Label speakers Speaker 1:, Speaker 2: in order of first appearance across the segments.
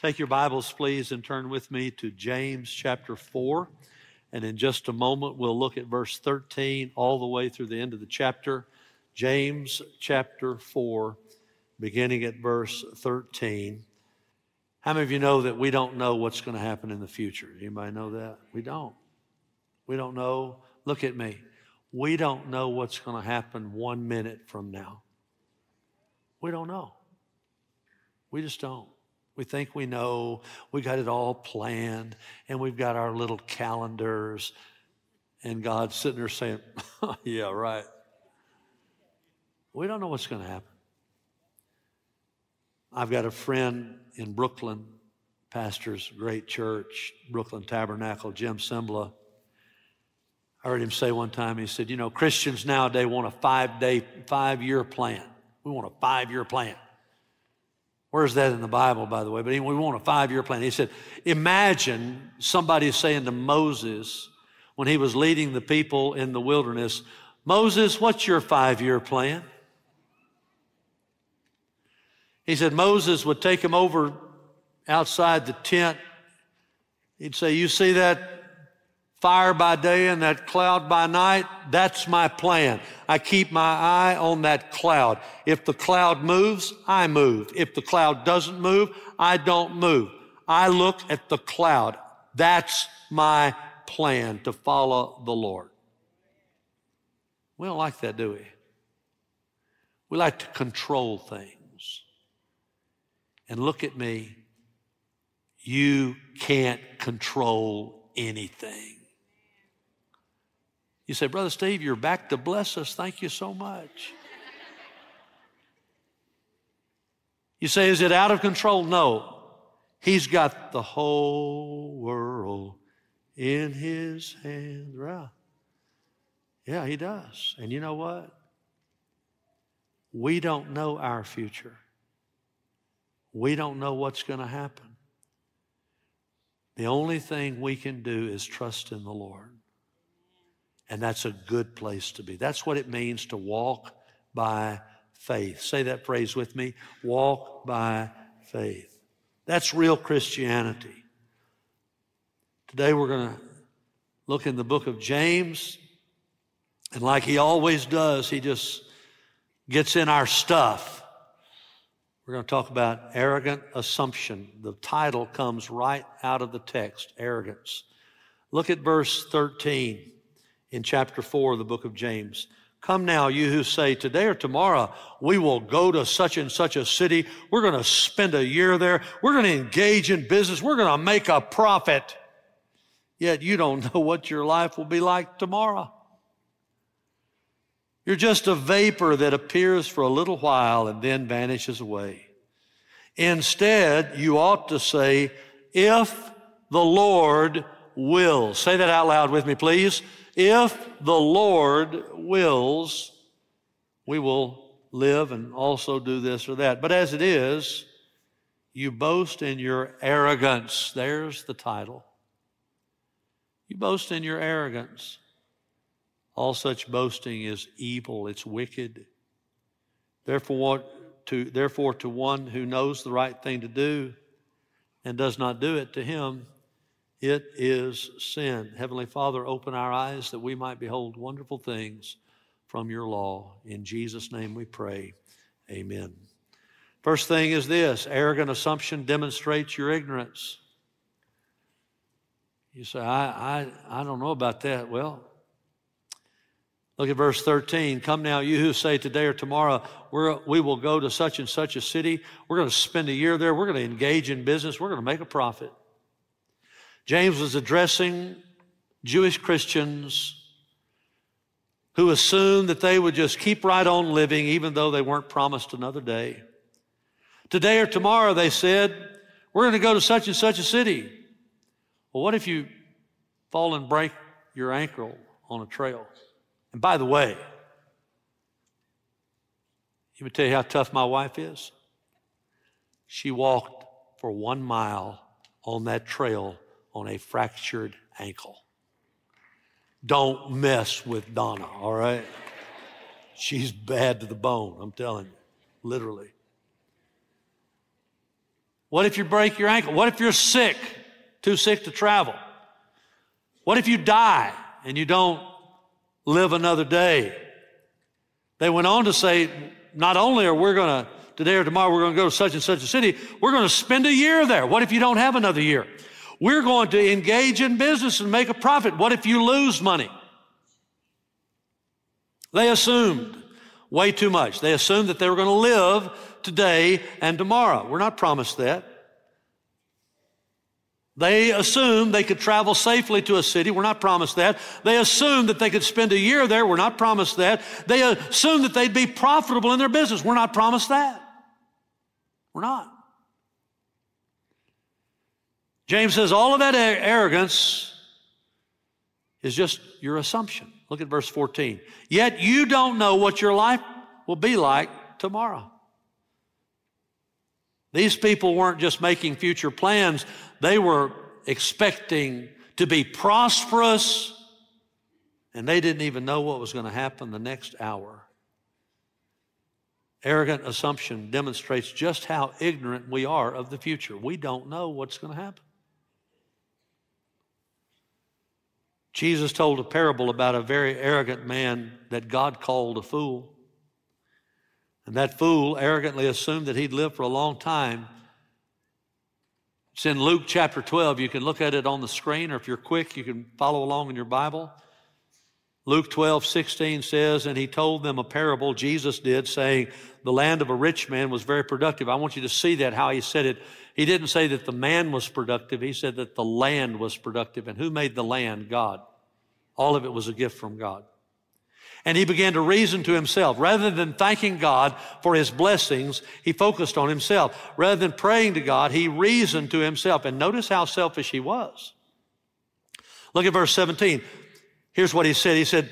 Speaker 1: Take your Bibles, please, and turn with me to James chapter 4. And in just a moment, we'll look at verse 13 all the way through the end of the chapter. James chapter 4, beginning at verse 13. How many of you know that we don't know what's going to happen in the future? Anybody know that? We don't. We don't know. Look at me. We don't know what's going to happen one minute from now. We don't know. We just don't. We think we know. We got it all planned, and we've got our little calendars. And God's sitting there saying, Yeah, right. We don't know what's going to happen. I've got a friend in Brooklyn, pastors great church, Brooklyn Tabernacle, Jim Cymbala. I heard him say one time, he said, You know, Christians nowadays want a five day, five year plan. We want a five year plan. Where's that in the Bible, by the way? But we want a five year plan. He said, Imagine somebody saying to Moses when he was leading the people in the wilderness, Moses, what's your five year plan? He said Moses would take him over outside the tent. He'd say, You see that fire by day and that cloud by night? That's my plan. I keep my eye on that cloud. If the cloud moves, I move. If the cloud doesn't move, I don't move. I look at the cloud. That's my plan to follow the Lord. We don't like that, do we? We like to control things. And look at me. You can't control anything. You say, Brother Steve, you're back to bless us. Thank you so much. You say, is it out of control? No. He's got the whole world in his hands. Right? Yeah, he does. And you know what? We don't know our future. We don't know what's going to happen. The only thing we can do is trust in the Lord. And that's a good place to be. That's what it means to walk by faith. Say that phrase with me walk by faith. That's real Christianity. Today we're going to look in the book of James. And like he always does, he just gets in our stuff we're going to talk about arrogant assumption. The title comes right out of the text arrogance. Look at verse 13 in chapter 4 of the book of James. Come now, you who say, Today or tomorrow we will go to such and such a city. We're going to spend a year there. We're going to engage in business. We're going to make a profit. Yet you don't know what your life will be like tomorrow. You're just a vapor that appears for a little while and then vanishes away. Instead, you ought to say, if the Lord will. Say that out loud with me, please. If the Lord wills, we will live and also do this or that. But as it is, you boast in your arrogance. There's the title. You boast in your arrogance. All such boasting is evil, it's wicked. Therefore, to, therefore, to one who knows the right thing to do and does not do it, to him it is sin. Heavenly Father, open our eyes that we might behold wonderful things from your law. In Jesus' name we pray. Amen. First thing is this arrogant assumption demonstrates your ignorance. You say, I, I, I don't know about that. Well, Look at verse 13. Come now, you who say today or tomorrow, we will go to such and such a city. We're going to spend a year there. We're going to engage in business. We're going to make a profit. James was addressing Jewish Christians who assumed that they would just keep right on living even though they weren't promised another day. Today or tomorrow, they said, we're going to go to such and such a city. Well, what if you fall and break your ankle on a trail? And by the way, let me tell you how tough my wife is. She walked for one mile on that trail on a fractured ankle. Don't mess with Donna, all right? She's bad to the bone, I'm telling you, literally. What if you break your ankle? What if you're sick, too sick to travel? What if you die and you don't live another day? They went on to say, not only are we going to, today or tomorrow, we're going to go to such and such a city, we're going to spend a year there. What if you don't have another year? We're going to engage in business and make a profit. What if you lose money? They assumed way too much. They assumed that they were going to live today and tomorrow. We're not promised that. They assumed they could travel safely to a city. We're not promised that. They assumed that they could spend a year there. We're not promised that. They assumed that they'd be profitable in their business. We're not promised that. We're not. James says all of that arrogance is just your assumption. Look at verse 14. Yet you don't know what your life will be like tomorrow. These people weren't just making future plans, they were expecting to be prosperous, and they didn't even know what was going to happen the next hour. Arrogant assumption demonstrates just how ignorant we are of the future. We don't know what's going to happen. Jesus told a parable about a very arrogant man that God called a fool. And that fool arrogantly assumed that he'd live for a long time. It's in Luke chapter 12. You can look at it on the screen, or if you're quick, you can follow along in your Bible. Luke 12, 16 says, And he told them a parable, Jesus did, saying, The land of a rich man was very productive. I want you to see that, how he said it. He didn't say that the man was productive, he said that the land was productive. And who made the land? God. All of it was a gift from God. And he began to reason to himself. Rather than thanking God for his blessings, he focused on himself. Rather than praying to God, he reasoned to himself. And notice how selfish he was. Look at verse 17. Here's what he said. He said,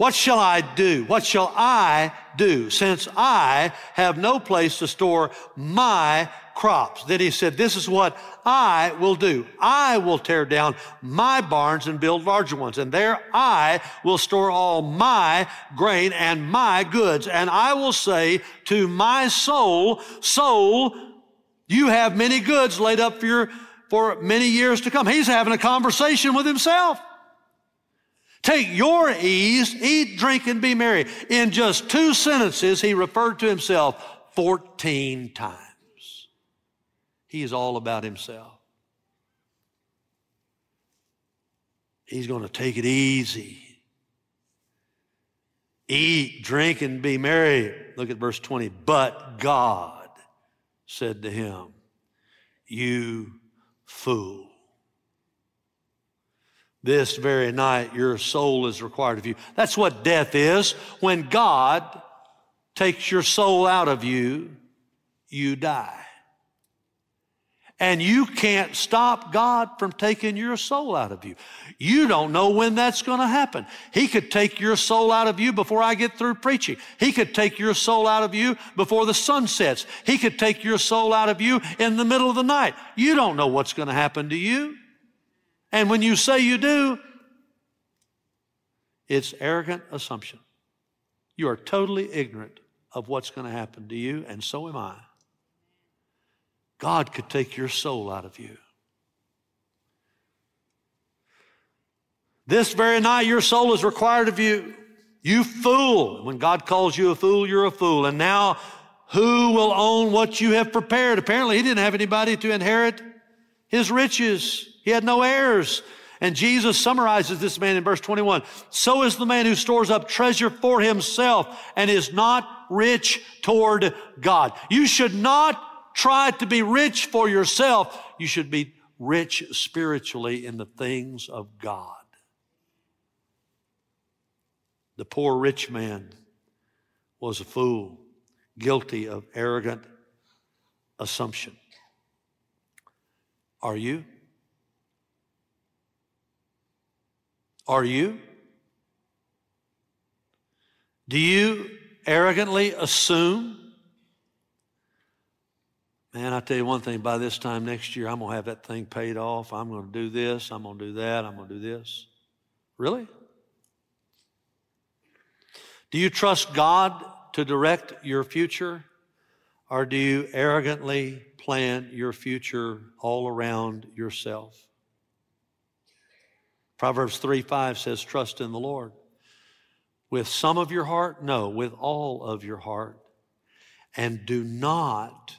Speaker 1: what shall I do? What shall I do since I have no place to store my crops? Then he said, this is what I will do. I will tear down my barns and build larger ones. And there I will store all my grain and my goods. And I will say to my soul, soul, you have many goods laid up for your, for many years to come. He's having a conversation with himself. Take your ease, eat, drink, and be merry. In just two sentences, he referred to himself 14 times. He is all about himself. He's going to take it easy. Eat, drink, and be merry. Look at verse 20. But God said to him, You fool. This very night, your soul is required of you. That's what death is. When God takes your soul out of you, you die. And you can't stop God from taking your soul out of you. You don't know when that's going to happen. He could take your soul out of you before I get through preaching. He could take your soul out of you before the sun sets. He could take your soul out of you in the middle of the night. You don't know what's going to happen to you. And when you say you do, it's arrogant assumption. You are totally ignorant of what's going to happen to you, and so am I. God could take your soul out of you. This very night, your soul is required of you. You fool. When God calls you a fool, you're a fool. And now, who will own what you have prepared? Apparently, he didn't have anybody to inherit his riches. He had no heirs. And Jesus summarizes this man in verse 21. So is the man who stores up treasure for himself and is not rich toward God. You should not try to be rich for yourself. You should be rich spiritually in the things of God. The poor rich man was a fool, guilty of arrogant assumption. Are you? Are you? Do you arrogantly assume? Man, I tell you one thing, by this time next year, I'm going to have that thing paid off. I'm going to do this. I'm going to do that. I'm going to do this. Really? Do you trust God to direct your future? Or do you arrogantly plan your future all around yourself. Proverbs 3 5 says, Trust in the Lord. With some of your heart? No, with all of your heart. And do not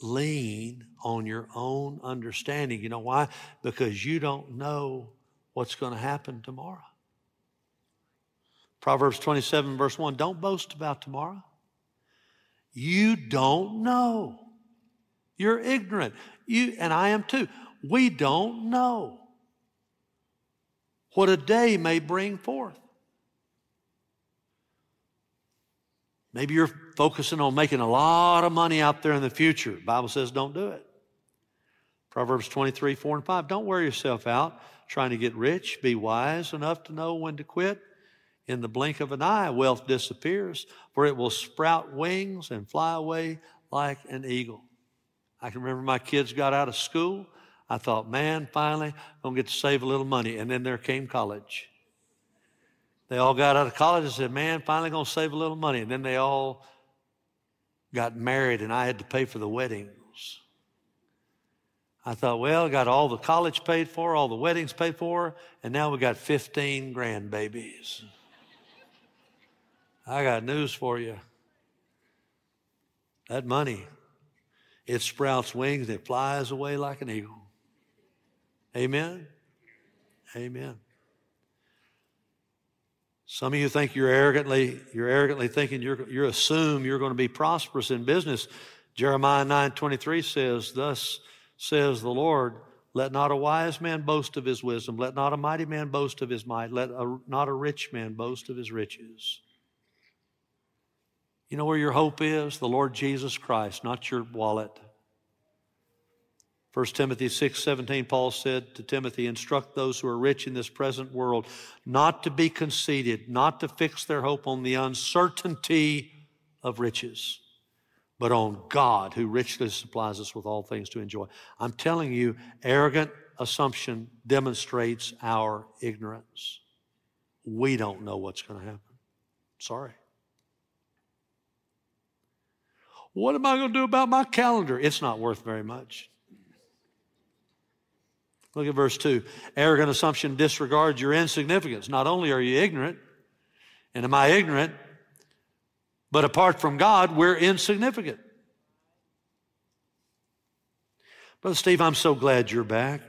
Speaker 1: lean on your own understanding. You know why? Because you don't know what's going to happen tomorrow. Proverbs 27, verse 1 Don't boast about tomorrow. You don't know. You're ignorant. You and I am too. We don't know what a day may bring forth. Maybe you're focusing on making a lot of money out there in the future. The Bible says don't do it. Proverbs 23, 4 and 5. Don't wear yourself out trying to get rich. Be wise enough to know when to quit. In the blink of an eye, wealth disappears, for it will sprout wings and fly away like an eagle. I can remember my kids got out of school. I thought, man, finally, I'm going to get to save a little money. And then there came college. They all got out of college and said, man, finally going to save a little money. And then they all got married, and I had to pay for the weddings. I thought, well, I got all the college paid for, all the weddings paid for, and now we got 15 grandbabies. I got news for you. That money, it sprouts wings, it flies away like an eagle. Amen? Amen. Some of you think you're arrogantly, you're arrogantly thinking you're, you assume you're going to be prosperous in business. Jeremiah 9 23 says, Thus says the Lord, let not a wise man boast of his wisdom, let not a mighty man boast of his might, let a, not a rich man boast of his riches. You know where your hope is? The Lord Jesus Christ, not your wallet. 1 Timothy 6 17, Paul said to Timothy, Instruct those who are rich in this present world not to be conceited, not to fix their hope on the uncertainty of riches, but on God who richly supplies us with all things to enjoy. I'm telling you, arrogant assumption demonstrates our ignorance. We don't know what's going to happen. Sorry. What am I going to do about my calendar? It's not worth very much. Look at verse 2. Arrogant assumption disregards your insignificance. Not only are you ignorant, and am I ignorant, but apart from God, we're insignificant. Brother Steve, I'm so glad you're back.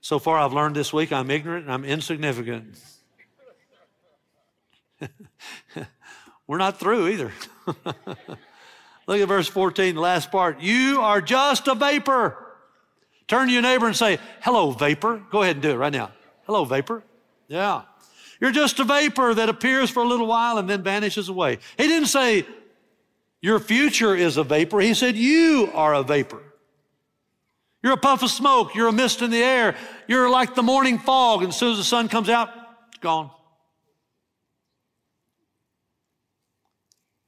Speaker 1: So far, I've learned this week I'm ignorant and I'm insignificant. We're not through either. Look at verse 14, the last part. You are just a vapor. Turn to your neighbor and say, Hello, vapor. Go ahead and do it right now. Hello, vapor. Yeah. You're just a vapor that appears for a little while and then vanishes away. He didn't say, Your future is a vapor. He said, You are a vapor. You're a puff of smoke. You're a mist in the air. You're like the morning fog. And as soon as the sun comes out, it's gone.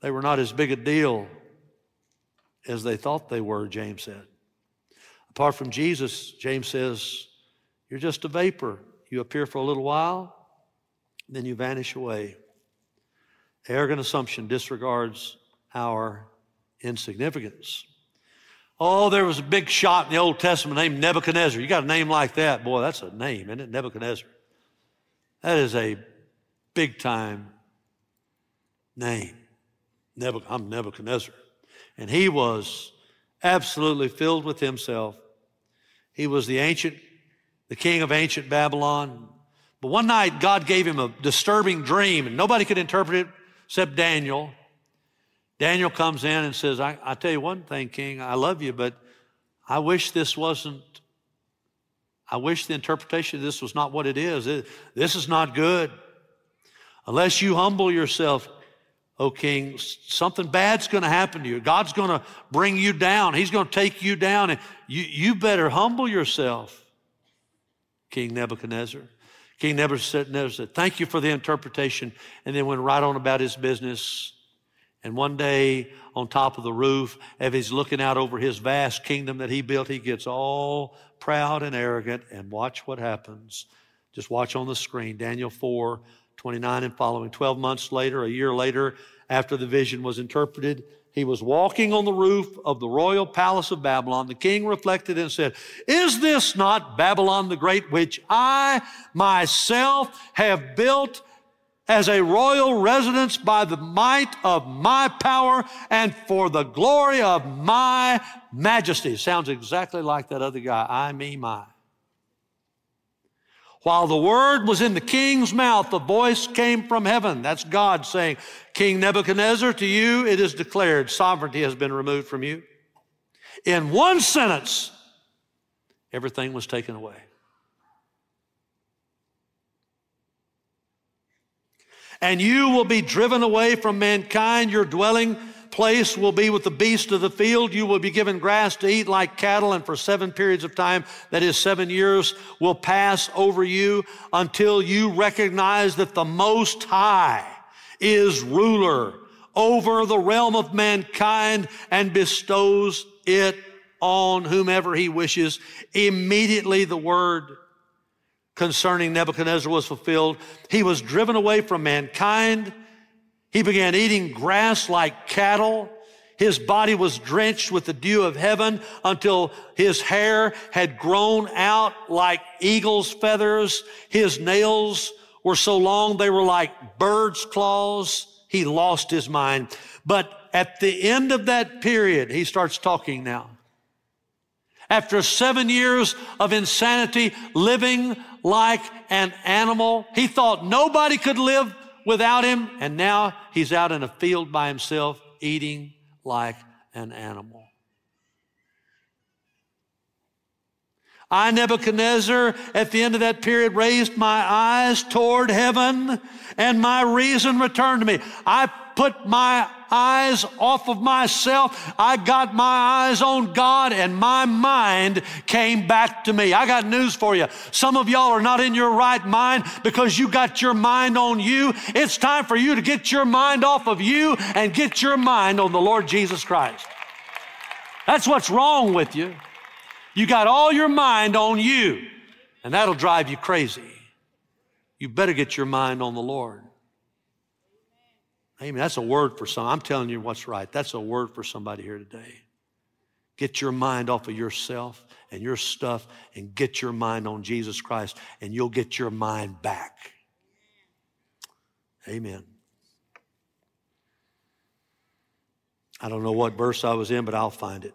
Speaker 1: They were not as big a deal as they thought they were, James said. Apart from Jesus, James says, you're just a vapor. You appear for a little while, then you vanish away. Arrogant assumption disregards our insignificance. Oh, there was a big shot in the Old Testament named Nebuchadnezzar. You got a name like that. Boy, that's a name, isn't it? Nebuchadnezzar. That is a big time name. I'm Nebuchadnezzar. And he was absolutely filled with himself. He was the ancient, the king of ancient Babylon. But one night, God gave him a disturbing dream, and nobody could interpret it except Daniel. Daniel comes in and says, I, I tell you one thing, King, I love you, but I wish this wasn't, I wish the interpretation of this was not what it is. It, this is not good. Unless you humble yourself, O king, something bad's going to happen to you. God's going to bring you down. He's going to take you down, and you, you better humble yourself, King Nebuchadnezzar. King Nebuchadnezzar said, Thank you for the interpretation, and then went right on about his business. And one day, on top of the roof, as he's looking out over his vast kingdom that he built, he gets all proud and arrogant. And watch what happens. Just watch on the screen Daniel 4 29 and following. 12 months later, a year later, after the vision was interpreted, He was walking on the roof of the royal palace of Babylon. The king reflected and said, Is this not Babylon the Great, which I myself have built as a royal residence by the might of my power and for the glory of my majesty? Sounds exactly like that other guy, I, me, my. While the word was in the king's mouth, the voice came from heaven. That's God saying, King Nebuchadnezzar, to you it is declared, sovereignty has been removed from you. In one sentence, everything was taken away. And you will be driven away from mankind, your dwelling place will be with the beasts of the field. You will be given grass to eat like cattle, and for seven periods of time, that is seven years, will pass over you until you recognize that the Most High is ruler over the realm of mankind and bestows it on whomever he wishes. Immediately the word concerning Nebuchadnezzar was fulfilled. He was driven away from mankind he began eating grass like cattle. His body was drenched with the dew of heaven until his hair had grown out like eagle's feathers. His nails were so long they were like bird's claws. He lost his mind. But at the end of that period, he starts talking now. After seven years of insanity, living like an animal, he thought nobody could live without him, and now he's out in a field by himself eating like an animal. I, Nebuchadnezzar, at the end of that period, raised my eyes toward heaven and my reason returned to me. I put my eyes off of myself. I got my eyes on God and my mind came back to me. I got news for you. Some of y'all are not in your right mind because you got your mind on you. It's time for you to get your mind off of you and get your mind on the Lord Jesus Christ. That's what's wrong with you. You got all your mind on you, and that'll drive you crazy. You better get your mind on the Lord. Amen. That's a word for some. I'm telling you what's right. That's a word for somebody here today. Get your mind off of yourself and your stuff and get your mind on Jesus Christ, and you'll get your mind back. Amen. I don't know what verse I was in, but I'll find it.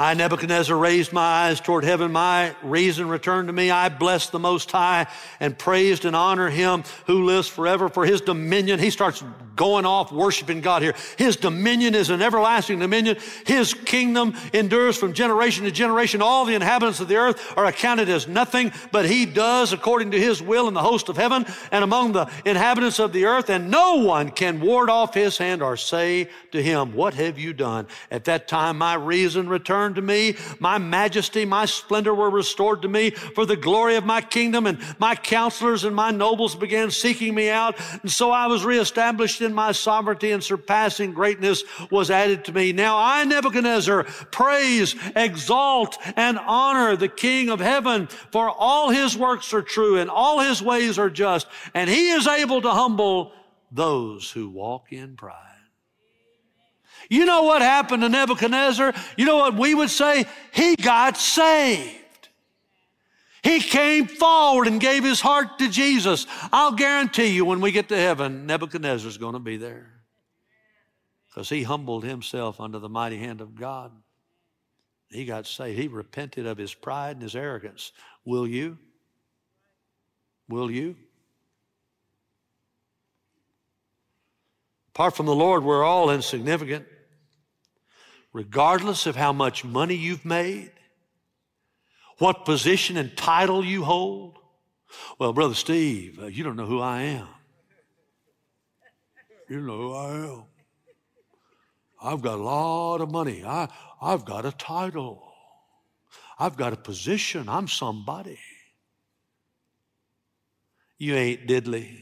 Speaker 1: I, Nebuchadnezzar, raised my eyes toward heaven. My reason returned to me. I blessed the Most High and praised and honored him who lives forever for his dominion. He starts going off worshiping God here. His dominion is an everlasting dominion. His kingdom endures from generation to generation. All the inhabitants of the earth are accounted as nothing, but he does according to his will in the host of heaven and among the inhabitants of the earth. And no one can ward off his hand or say to him, What have you done? At that time, my reason returned to me. My majesty, my splendor were restored to me for the glory of my kingdom. And my counselors and my nobles began seeking me out. And so I was reestablished in my sovereignty and surpassing greatness was added to me. Now I, Nebuchadnezzar, praise, exalt, and honor the King of heaven, for all his works are true and all his ways are just, and he is able to humble those who walk in pride. You know what happened to Nebuchadnezzar? You know what we would say? He got saved. He came forward and gave his heart to Jesus. I'll guarantee you when we get to heaven, Nebuchadnezzar's going to be there. Because he humbled himself under the mighty hand of God. He got saved. He repented of his pride and his arrogance. Will you? Will you? Apart from the Lord, we're all insignificant regardless of how much money you've made, what position and title you hold. Well, Brother Steve, uh, you don't know who I am. You know who I am. I've got a lot of money. I, I've got a title. I've got a position. I'm somebody. You ain't diddly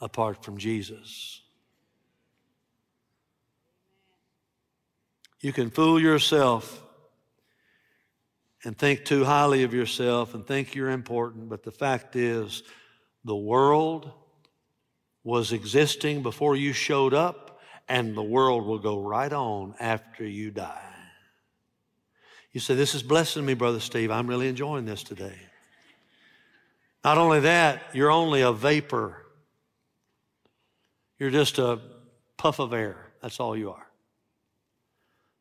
Speaker 1: apart from Jesus. You can fool yourself and think too highly of yourself and think you're important, but the fact is, The world was existing before you showed up, and the world will go right on after you die. You say, This is blessing me, Brother Steve. I'm really enjoying this today. Not only that, you're only a vapor. You're just a puff of air. That's all you are.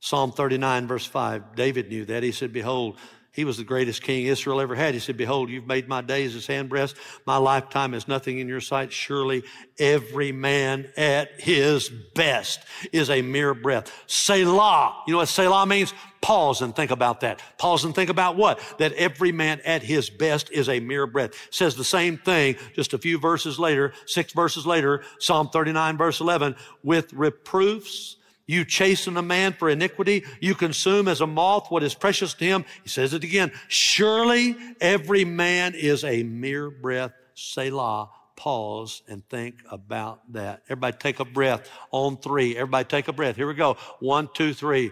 Speaker 1: Psalm 39, verse 5, David knew that. He said, Behold, he was the greatest king Israel ever had. He said, Behold, you've made my days as handbreadths. My lifetime is nothing in your sight. Surely every man at his best is a mere breath. Selah. You know what Selah means? Pause and think about that. Pause and think about what? That every man at his best is a mere breath. Says the same thing just a few verses later, six verses later, Psalm 39 verse 11, with reproofs you chasten a man for iniquity. You consume as a moth what is precious to him. He says it again. Surely every man is a mere breath. Selah. Pause and think about that. Everybody take a breath on three. Everybody take a breath. Here we go. One, two, three.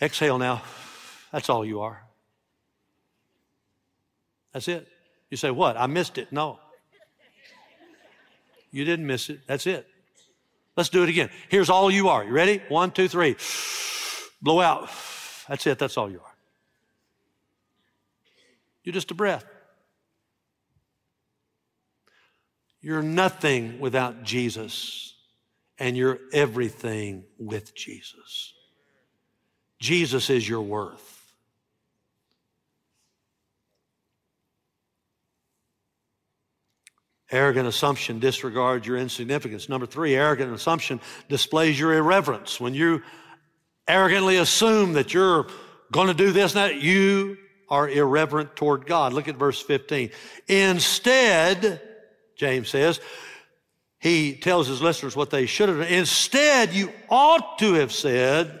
Speaker 1: Exhale now. That's all you are. That's it. You say, what? I missed it. No. You didn't miss it. That's it. Let's do it again. Here's all you are. You ready? One, two, three. Blow out. That's it. That's all you are. You're just a breath. You're nothing without Jesus, and you're everything with Jesus. Jesus is your worth. Arrogant assumption disregards your insignificance. Number three, arrogant assumption displays your irreverence. When you arrogantly assume that you're going to do this and that, you are irreverent toward God. Look at verse 15. Instead, James says, he tells his listeners what they should have done. Instead, you ought to have said,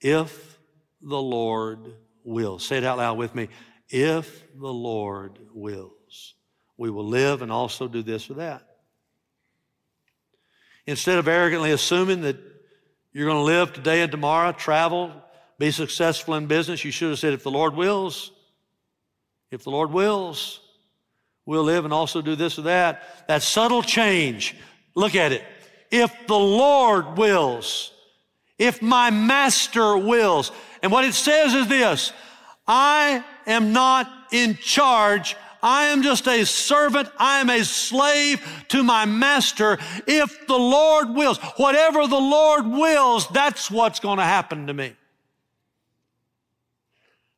Speaker 1: if the Lord will. Say it out loud with me. If the Lord will we will live and also do this or that. Instead of arrogantly assuming that you're going to live today and tomorrow, travel, be successful in business, you should have said, if the Lord wills, if the Lord wills, we'll live and also do this or that. That subtle change, look at it. If the Lord wills, if my master wills. And what it says is this I am not in charge I am just a servant. I am a slave to my master. If the Lord wills, whatever the Lord wills, that's what's going to happen to me.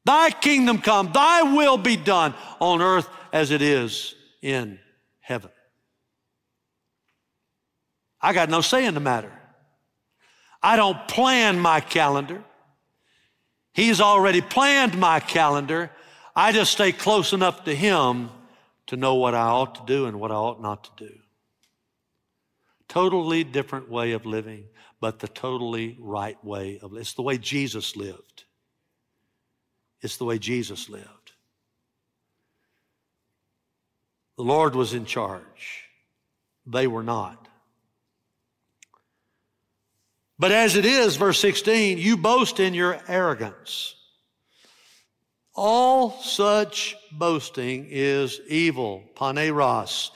Speaker 1: Thy kingdom come, thy will be done on earth as it is in heaven. I got no say in the matter. I don't plan my calendar. He's already planned my calendar. I just stay close enough to Him to know what I ought to do and what I ought not to do. Totally different way of living, but the totally right way of living. It's the way Jesus lived. It's the way Jesus lived. The Lord was in charge. They were not. But as it is, verse 16, you boast in your arrogance. All such boasting is evil, poneros,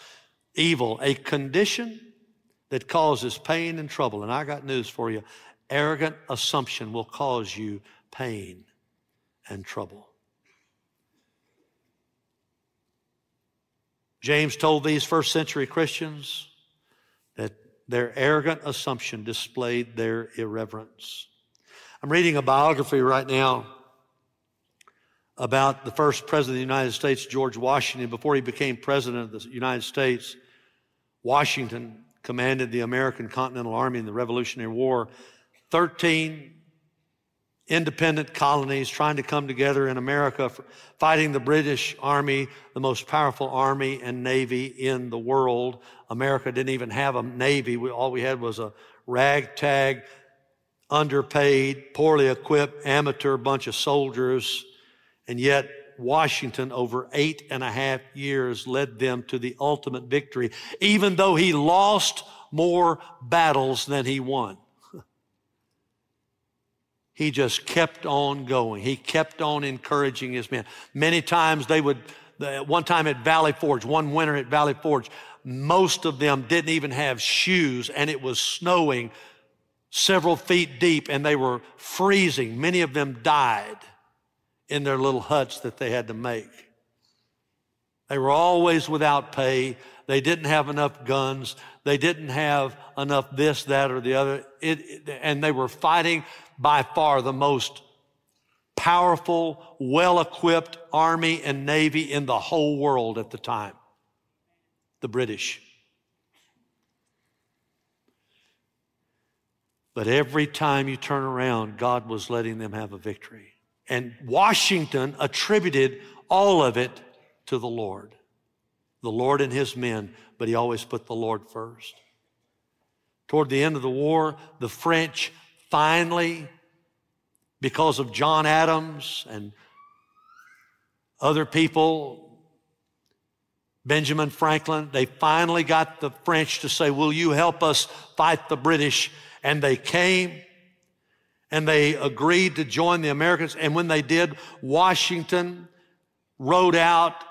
Speaker 1: evil, a condition that causes pain and trouble. And I got news for you. Arrogant assumption will cause you pain and trouble. James told these first century Christians that their arrogant assumption displayed their irreverence. I'm reading a biography right now about the first president of the United States, George Washington. Before he became president of the United States, Washington commanded the American Continental Army in the Revolutionary War. 13 independent colonies trying to come together in America, fighting the British Army, the most powerful army and navy in the world. America didn't even have a navy. We, all we had was a ragtag, underpaid, poorly equipped, amateur bunch of soldiers and yet, Washington, over eight and a half years, led them to the ultimate victory, even though he lost more battles than he won. He just kept on going. He kept on encouraging his men. Many times they would, one time at Valley Forge, one winter at Valley Forge, most of them didn't even have shoes and it was snowing several feet deep and they were freezing. Many of them died in their little huts that they had to make. They were always without pay. They didn't have enough guns. They didn't have enough this, that, or the other. It, and they were fighting by far the most powerful, well equipped army and navy in the whole world at the time the British. But every time you turn around, God was letting them have a victory. And Washington attributed all of it to the Lord. The Lord and his men, but he always put the Lord first. Toward the end of the war, the French finally, because of John Adams and other people, Benjamin Franklin, they finally got the French to say, Will you help us fight the British? And they came and they agreed to join the Americans. And when they did, Washington wrote out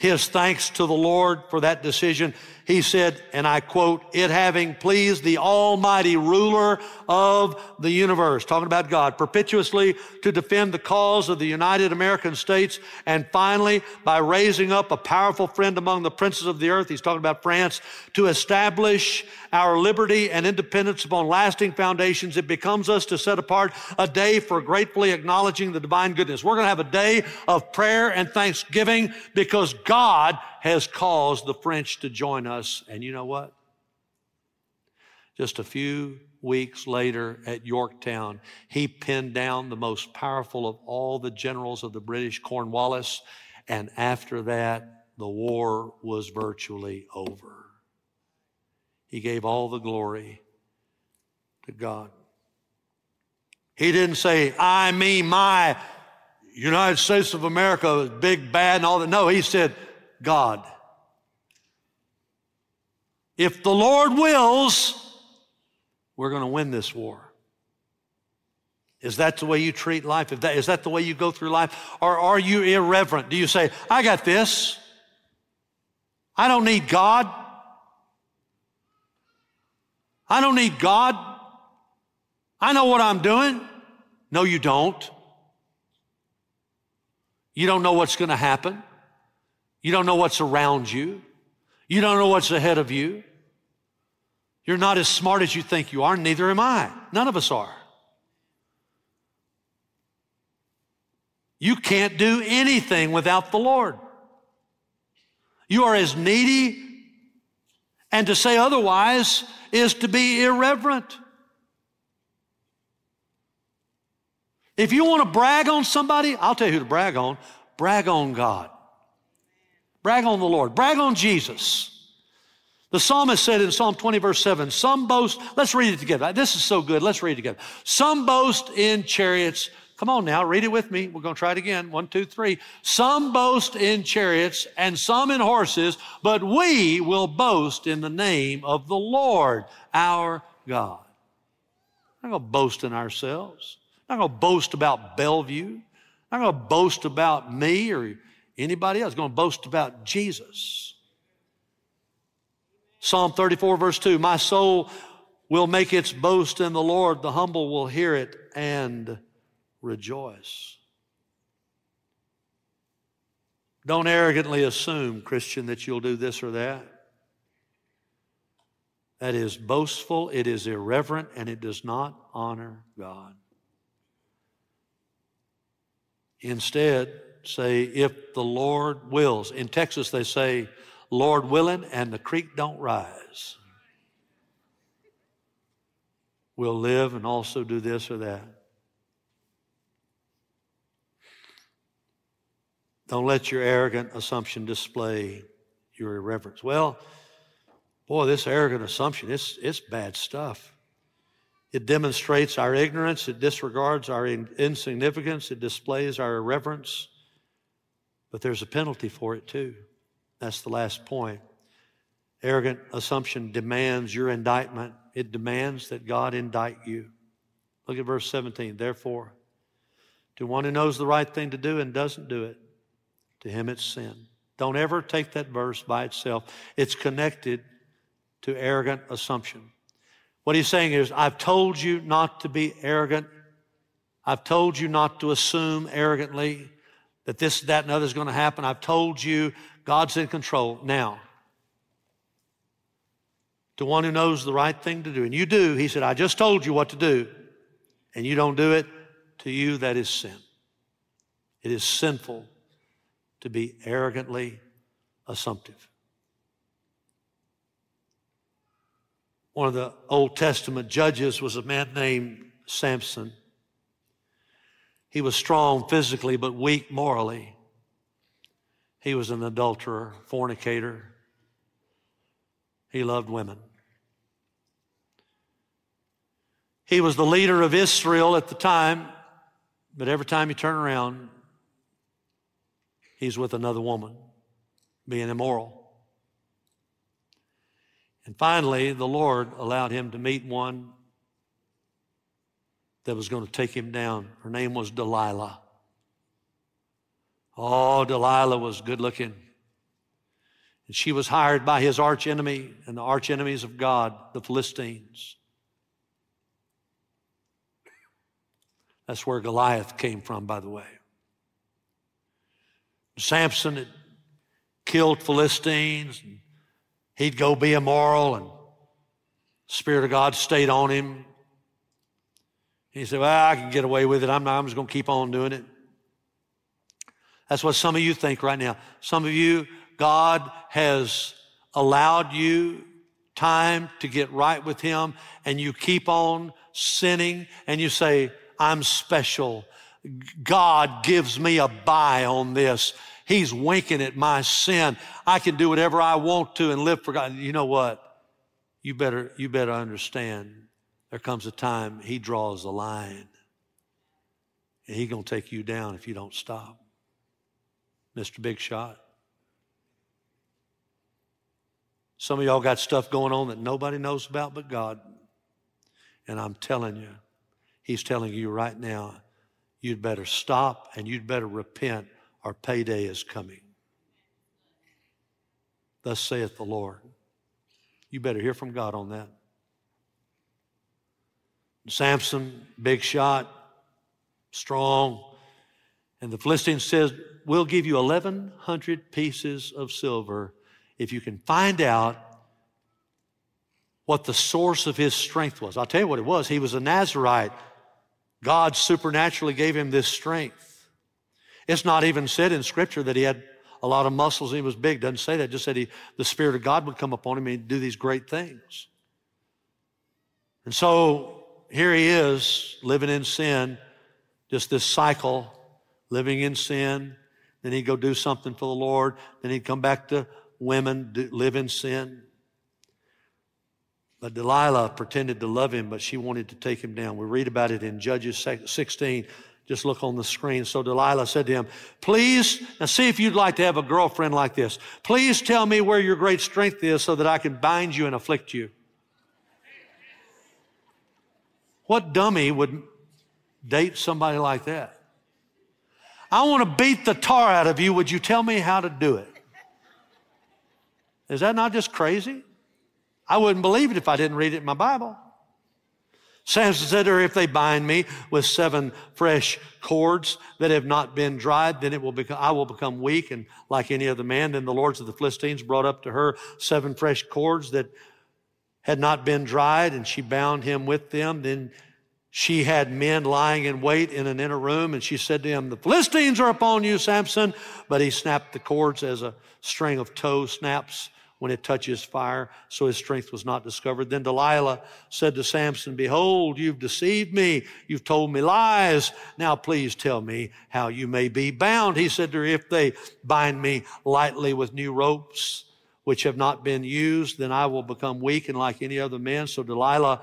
Speaker 1: his thanks to the Lord for that decision. He said, and I quote, it having pleased the almighty ruler of the universe, talking about God, perpetuously to defend the cause of the United American States. And finally, by raising up a powerful friend among the princes of the earth, he's talking about France, to establish our liberty and independence upon lasting foundations, it becomes us to set apart a day for gratefully acknowledging the divine goodness. We're going to have a day of prayer and thanksgiving because God has caused the French to join us. And you know what? Just a few weeks later at Yorktown, he pinned down the most powerful of all the generals of the British, Cornwallis. And after that, the war was virtually over. He gave all the glory to God. He didn't say, I, me, my, United States of America big, bad, and all that. No, he said, God. If the Lord wills, we're going to win this war. Is that the way you treat life? If that, is that the way you go through life? Or are you irreverent? Do you say, I got this? I don't need God. I don't need God. I know what I'm doing. No, you don't. You don't know what's going to happen. You don't know what's around you. You don't know what's ahead of you. You're not as smart as you think you are, neither am I. None of us are. You can't do anything without the Lord. You are as needy, and to say otherwise is to be irreverent. If you want to brag on somebody, I'll tell you who to brag on. Brag on God. Brag on the Lord. Brag on Jesus. The psalmist said in Psalm 20, verse 7, Some boast, let's read it together. This is so good. Let's read it together. Some boast in chariots. Come on now, read it with me. We're going to try it again. One, two, three. Some boast in chariots and some in horses, but we will boast in the name of the Lord our God. I'm not going to boast in ourselves. I'm not going to boast about Bellevue. I'm not going to boast about me or anybody else. I'm going to boast about Jesus. Psalm 34, verse 2 My soul will make its boast in the Lord, the humble will hear it and rejoice. Don't arrogantly assume, Christian, that you'll do this or that. That is boastful, it is irreverent, and it does not honor God. Instead, say, if the Lord wills. In Texas, they say, Lord willing, and the creek don't rise. We'll live and also do this or that. Don't let your arrogant assumption display your irreverence. Well, boy, this arrogant assumption, it's, it's bad stuff. It demonstrates our ignorance, it disregards our insignificance, it displays our irreverence, but there's a penalty for it too. That's the last point. Arrogant assumption demands your indictment, it demands that God indict you. Look at verse 17. Therefore, to one who knows the right thing to do and doesn't do it, To him it's sin. Don't ever take that verse by itself. It's connected to arrogant assumption. What he's saying is, I've told you not to be arrogant. I've told you not to assume arrogantly that this, that, and other is going to happen. I've told you God's in control. Now, to one who knows the right thing to do, and you do, he said, I just told you what to do, and you don't do it, to you that is sin. It is sinful to be arrogantly assumptive. One of the Old Testament judges was a man named Samson. He was strong physically, but weak morally. He was an adulterer, fornicator. He loved women. He was the leader of Israel at the time, but every time you turn around, he's with another woman, being immoral. And finally, the Lord allowed him to meet one that was going to take him down. Her name was Delilah. Oh, Delilah was good looking. And she was hired by his archenemy and the archenemies of God, the Philistines. That's where Goliath came from, by the way. Samson had killed Philistines. And he'd go be immoral, and Spirit of God stayed on him. He said, Well, I can get away with it. I'm, not, I'm just going to keep on doing it. That's what some of you think right now. Some of you, God has allowed you time to get right with Him, and you keep on sinning, and you say, I'm special. God gives me a buy on this. He's winking at my sin. I can do whatever I want to and live for God. You know what? You better, you better understand. There comes a time He draws a line. And He's going to take you down if you don't stop. Mr. Big Shot. Some of y'all got stuff going on that nobody knows about but God. And I'm telling you, He's telling you right now, you'd better stop and you'd better repent, or payday is coming. Thus saith the Lord. You better hear from God on that. Samson, big shot, strong. And the Philistine says, We'll give you 1,100 pieces of silver if you can find out what the source of his strength was. I'll tell you what it was. He was a Nazarite. God supernaturally gave him this strength. It's not even said in Scripture that he had a lot of muscles he was big. Doesn't say that. Just said he, the Spirit of God would come upon him and he'd do these great things. And so here he is living in sin, just this cycle, living in sin. Then he'd go do something for the Lord. Then he'd come back to women, do, live in sin. But Delilah pretended to love him, but she wanted to take him down. We read about it in Judges 16. Just look on the screen. So Delilah said to him, Please, now see if you'd like to have a girlfriend like this. Please tell me where your great strength is so that I can bind you and afflict you. What dummy would date somebody like that? I want to beat the tar out of you. Would you tell me how to do it? Is that not just crazy? I wouldn't believe it if I didn't read it in my Bible. Samson said to her, if they bind me with seven fresh cords that have not been dried, then it will become, I will become weak and like any other man. Then the lords of the Philistines brought up to her seven fresh cords that had not been dried and she bound him with them. Then she had men lying in wait in an inner room and she said to him, the Philistines are upon you, Samson. But he snapped the cords as a string of tow snaps when it touches fire, so his strength was not discovered. Then Delilah said to Samson, Behold, you've deceived me. You've told me lies. Now please tell me how you may be bound. He said to her, If they bind me lightly with new ropes, which have not been used, then I will become weak and like any other man. So Delilah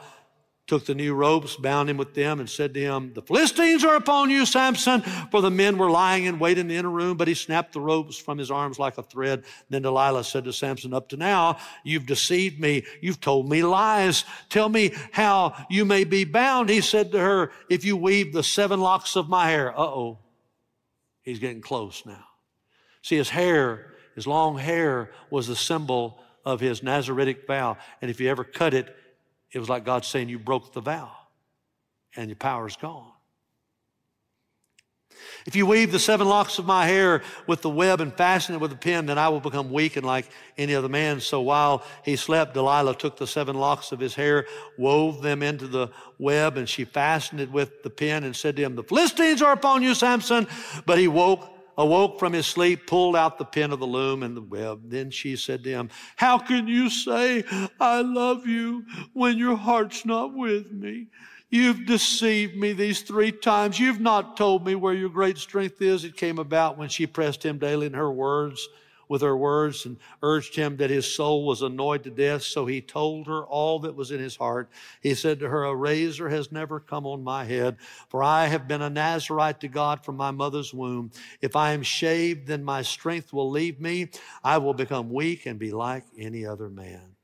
Speaker 1: took the new ropes, bound him with them, and said to him, The Philistines are upon you, Samson. For the men were lying in wait in the inner room, but he snapped the ropes from his arms like a thread. Then Delilah said to Samson, Up to now, you've deceived me. You've told me lies. Tell me how you may be bound. He said to her, If you weave the seven locks of my hair. Uh oh. He's getting close now. See, his hair, his long hair, was the symbol of his Nazaritic vow. And if you ever cut it, it was like God saying, You broke the vow and your power's gone. If you weave the seven locks of my hair with the web and fasten it with a pin, then I will become weak and like any other man. So while he slept, Delilah took the seven locks of his hair, wove them into the web, and she fastened it with the pin and said to him, The Philistines are upon you, Samson. But he woke awoke from his sleep, pulled out the pin of the loom and the web. Then she said to him, How can you say, I love you, when your heart's not with me? You've deceived me these three times. You've not told me where your great strength is. It came about when she pressed him daily in her words, with her words, and urged him that his soul was annoyed to death. So he told her all that was in his heart. He said to her, A razor has never come on my head, for I have been a Nazarite to God from my mother's womb. If I am shaved, then my strength will leave me. I will become weak and be like any other man.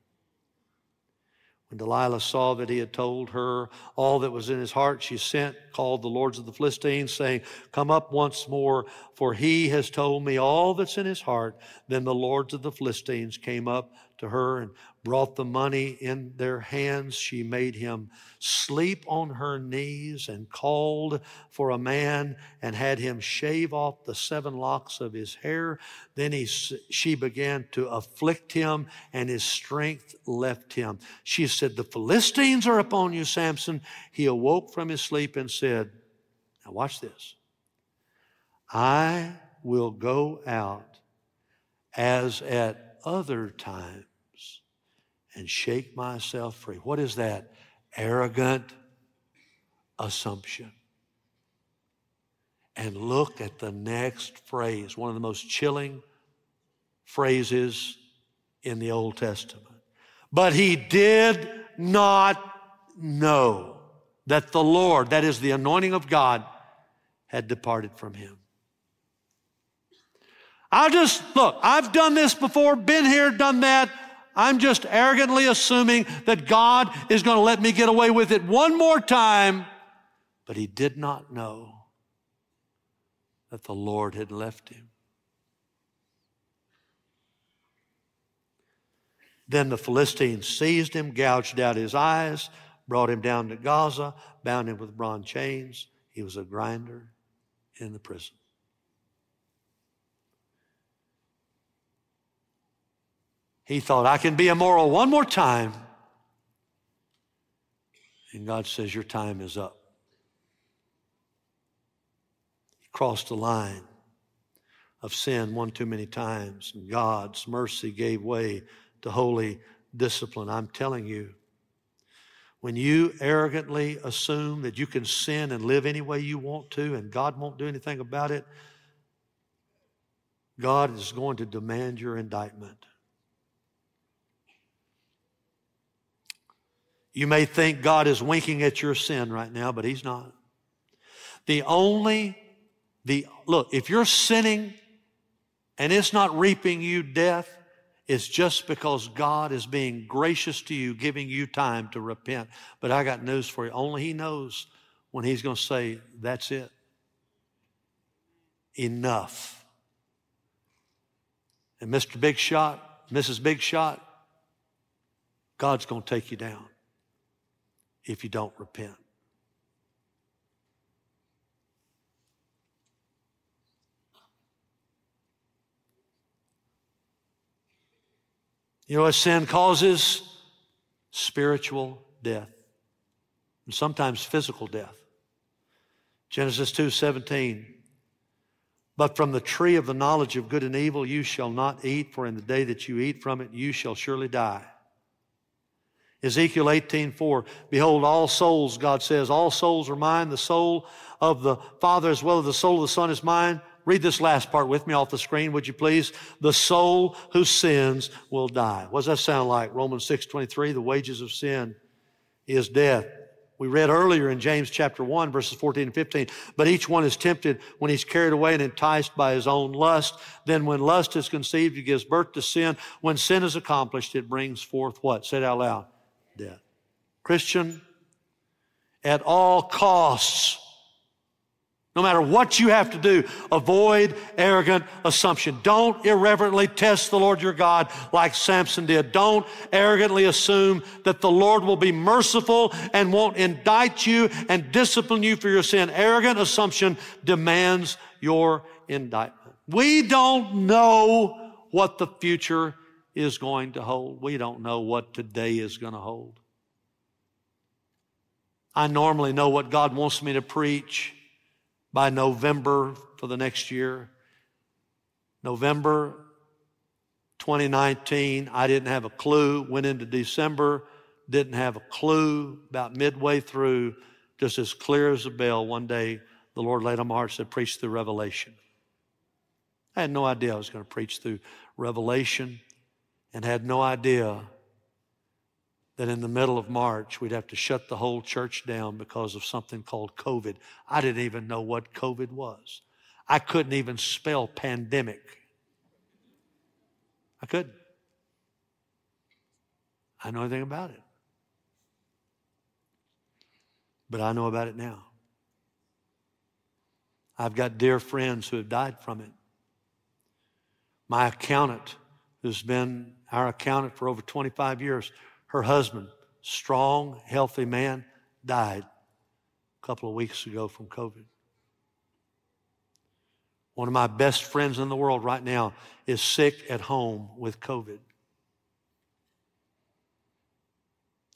Speaker 1: When Delilah saw that he had told her all that was in his heart, she sent, called the lords of the Philistines, saying, Come up once more, for he has told me all that's in his heart. Then the lords of the Philistines came up to her and brought the money in their hands. She made him sleep on her knees and called for a man and had him shave off the seven locks of his hair. Then he, she began to afflict him and his strength left him. She said, The Philistines are upon you, Samson. He awoke from his sleep and said, Now watch this. I will go out as at other times and shake myself free. What is that? Arrogant assumption. And look at the next phrase, one of the most chilling phrases in the Old Testament. But he did not know that the Lord, that is the anointing of God, had departed from him. I just, look, I've done this before, been here, done that. I'm just arrogantly assuming that God is going to let me get away with it one more time. But he did not know that the Lord had left him. Then the Philistines seized him, gouged out his eyes, brought him down to Gaza, bound him with bronze chains. He was a grinder in the prison. He thought, I can be immoral one more time. And God says, Your time is up. He crossed the line of sin one too many times, and God's mercy gave way to holy discipline. I'm telling you, when you arrogantly assume that you can sin and live any way you want to, and God won't do anything about it, God is going to demand your indictment. You may think God is winking at your sin right now, but He's not. The only, the, look, if you're sinning and it's not reaping you death, it's just because God is being gracious to you, giving you time to repent. But I got news for you. Only He knows when He's going to say, That's it. Enough. And Mr. Big Shot, Mrs. Big Shot, God's going to take you down if you don't repent. You know what sin causes? Spiritual death. And sometimes physical death. Genesis 2 17. But from the tree of the knowledge of good and evil you shall not eat, for in the day that you eat from it you shall surely die. Ezekiel 18:4. Behold, all souls, God says, all souls are mine. The soul of the Father as well as the soul of the Son is mine. Read this last part with me off the screen, would you please? The soul who sins will die. What does that sound like? Romans 6:23, The wages of sin is death. We read earlier in James chapter 1, verses 14 and 15, but each one is tempted when he's carried away and enticed by his own lust. Then when lust is conceived, it gives birth to sin. When sin is accomplished, it brings forth what? Say it out loud death. Christian, at all costs, No matter what you have to do, avoid arrogant assumption. Don't irreverently test the Lord your God like Samson did. Don't arrogantly assume that the Lord will be merciful and won't indict you and discipline you for your sin. Arrogant assumption demands your indictment. We don't know what the future is going to hold. We don't know what today is going to hold. I normally know what God wants me to preach by November for the next year. November 2019, I didn't have a clue. Went into December, didn't have a clue. About midway through, just as clear as a bell, one day the Lord laid on my heart said, Preach through Revelation. I had no idea I was going to preach through Revelation and had no idea that in the middle of March we'd have to shut the whole church down because of something called COVID. I didn't even know what COVID was. I couldn't even spell pandemic. I couldn't. I know anything about it. But I know about it now. I've got dear friends who have died from it. My accountant, who's been our accountant for over 25 years, her husband, strong, healthy man, died a couple of weeks ago from COVID. One of my best friends in the world right now is sick at home with COVID.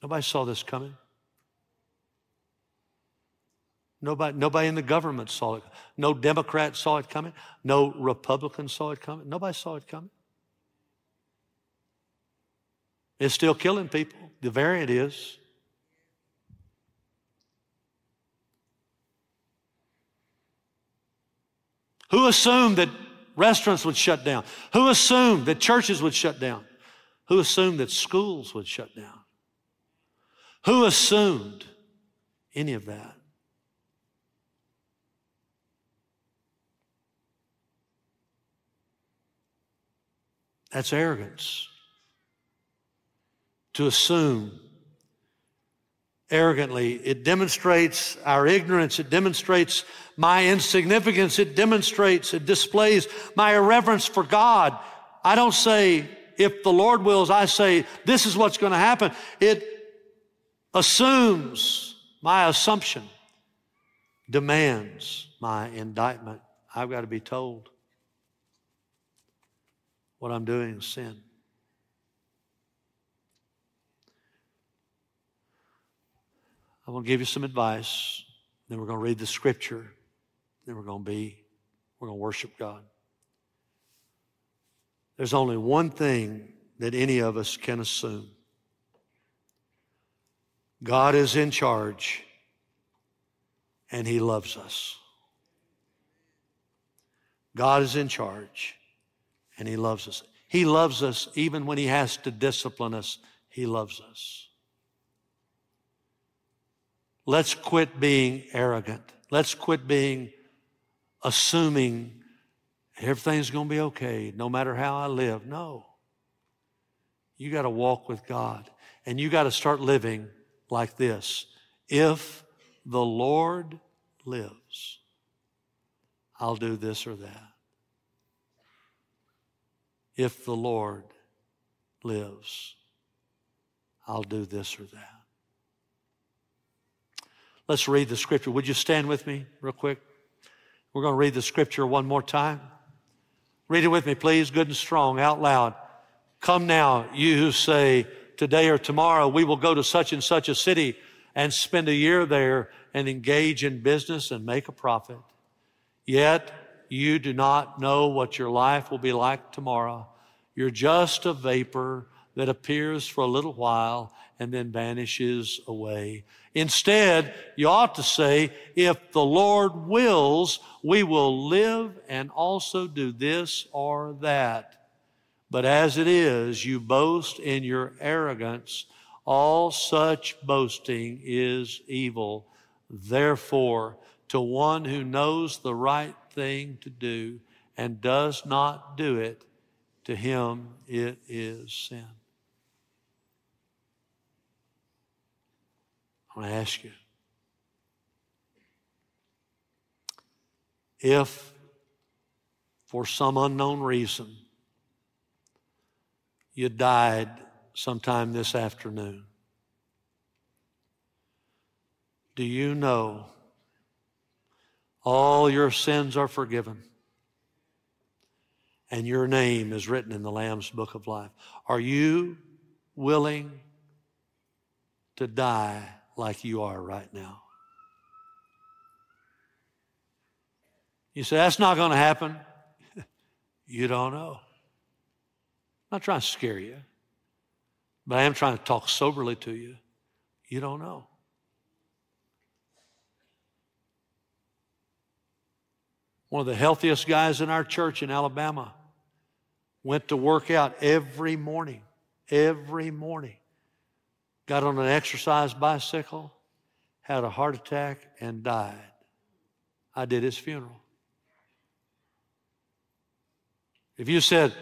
Speaker 1: Nobody saw this coming. Nobody, nobody in the government saw it. No Democrat saw it coming. No Republican saw it coming. Nobody saw it coming. It's still killing people. The variant is. Who assumed that restaurants would shut down? Who assumed that churches would shut down? Who assumed that schools would shut down? Who assumed any of that? That's arrogance to assume arrogantly. It demonstrates our ignorance. It demonstrates my insignificance. It demonstrates, it displays my irreverence for God. I don't say, if the Lord wills, I say, this is what's going to happen. It assumes my assumption, demands my indictment. I've got to be told what I'm doing is sin. I'm going to give you some advice. Then we're going to read the scripture. Then we're going to be, we're going to worship God. There's only one thing that any of us can assume God is in charge and He loves us. God is in charge and He loves us. He loves us even when He has to discipline us. He loves us. Let's quit being arrogant. Let's quit being assuming everything's going to be okay no matter how I live. No. You got to walk with God and you got to start living like this. If the Lord lives, I'll do this or that. If the Lord lives, I'll do this or that. Let's read the scripture. Would you stand with me real quick? We're going to read the scripture one more time. Read it with me, please, good and strong, out loud. Come now, you who say, today or tomorrow we will go to such and such a city and spend a year there and engage in business and make a profit. Yet you do not know what your life will be like tomorrow. You're just a vapor that appears for a little while and then vanishes away. Instead, you ought to say, if the Lord wills, we will live and also do this or that. But as it is, you boast in your arrogance. All such boasting is evil. Therefore, to one who knows the right thing to do and does not do it, to him it is sin. I want to ask you if for some unknown reason you died sometime this afternoon, do you know all your sins are forgiven and your name is written in the Lamb's book of life? Are you willing to die like you are right now? You say, that's not going to happen. you don't know. I'm not trying to scare you, but I am trying to talk soberly to you. You don't know. One of the healthiest guys in our church in Alabama went to work out every morning, every morning. Got on an exercise bicycle, had a heart attack, and died. I did his funeral. If you said,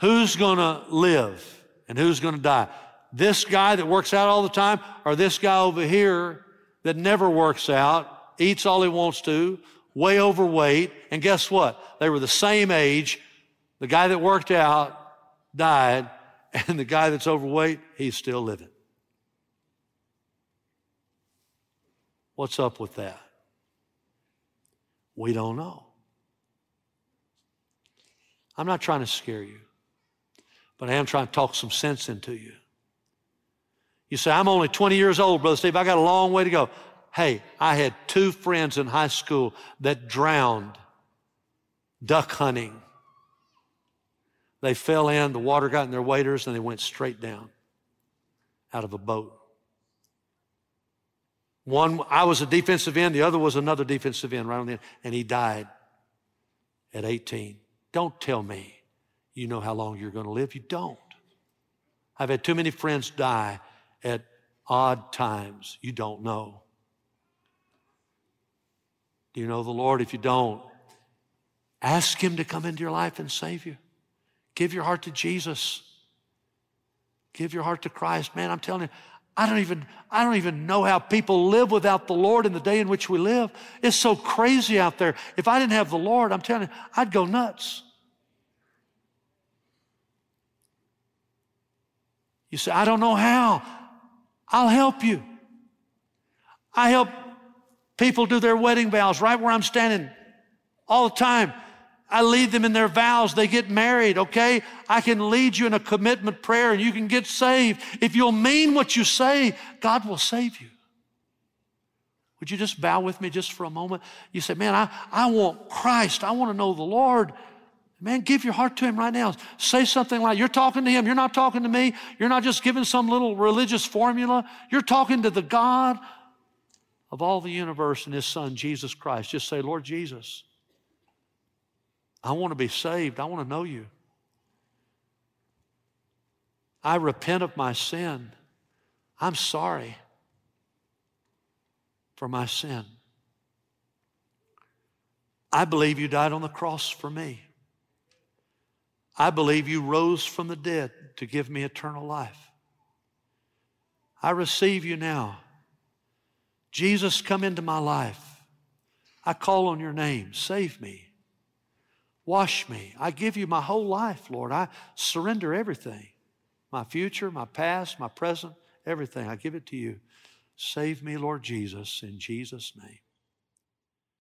Speaker 1: who's going to live and who's going to die? This guy that works out all the time or this guy over here that never works out, eats all he wants to, way overweight, and guess what? They were the same age. The guy that worked out died, and the guy that's overweight, he's still living. What's up with that? We don't know. I'm not trying to scare you, but I am trying to talk some sense into you. You say, I'm only 20 years old, Brother Steve. I got a long way to go. Hey, I had two friends in high school that drowned duck hunting. They fell in, the water got in their waders, and they went straight down out of a boat. One, I was a defensive end, the other was another defensive end right on the end, and he died at 18. Don't tell me you know how long you're going to live. You don't. I've had too many friends die at odd times. You don't know. Do you know the Lord? If you don't, ask Him to come into your life and save you. Give your heart to Jesus. Give your heart to Christ. Man, I'm telling you, I don't even, I don't even know how people live without the Lord in the day in which we live. It's so crazy out there. If I didn't have the Lord, I'm telling you, I'd go nuts. You say, I don't know how. I'll help you. I help people do their wedding vows right where I'm standing all the time. I lead them in their vows. They get married, okay? I can lead you in a commitment prayer and you can get saved. If you'll mean what you say, God will save you. Would you just bow with me just for a moment? You say, man, I, I want Christ. I want to know the Lord. Man, give your heart to Him right now. Say something like, You're talking to Him. You're not talking to me. You're not just giving some little religious formula. You're talking to the God of all the universe and His Son, Jesus Christ. Just say, Lord Jesus, I want to be saved. I want to know you. I repent of my sin. I'm sorry for my sin. I believe you died on the cross for me. I believe you rose from the dead to give me eternal life. I receive you now. Jesus, come into my life. I call on your name. Save me. Wash me. I give you my whole life, Lord. I surrender everything my future, my past, my present, everything. I give it to you. Save me, Lord Jesus, in Jesus' name.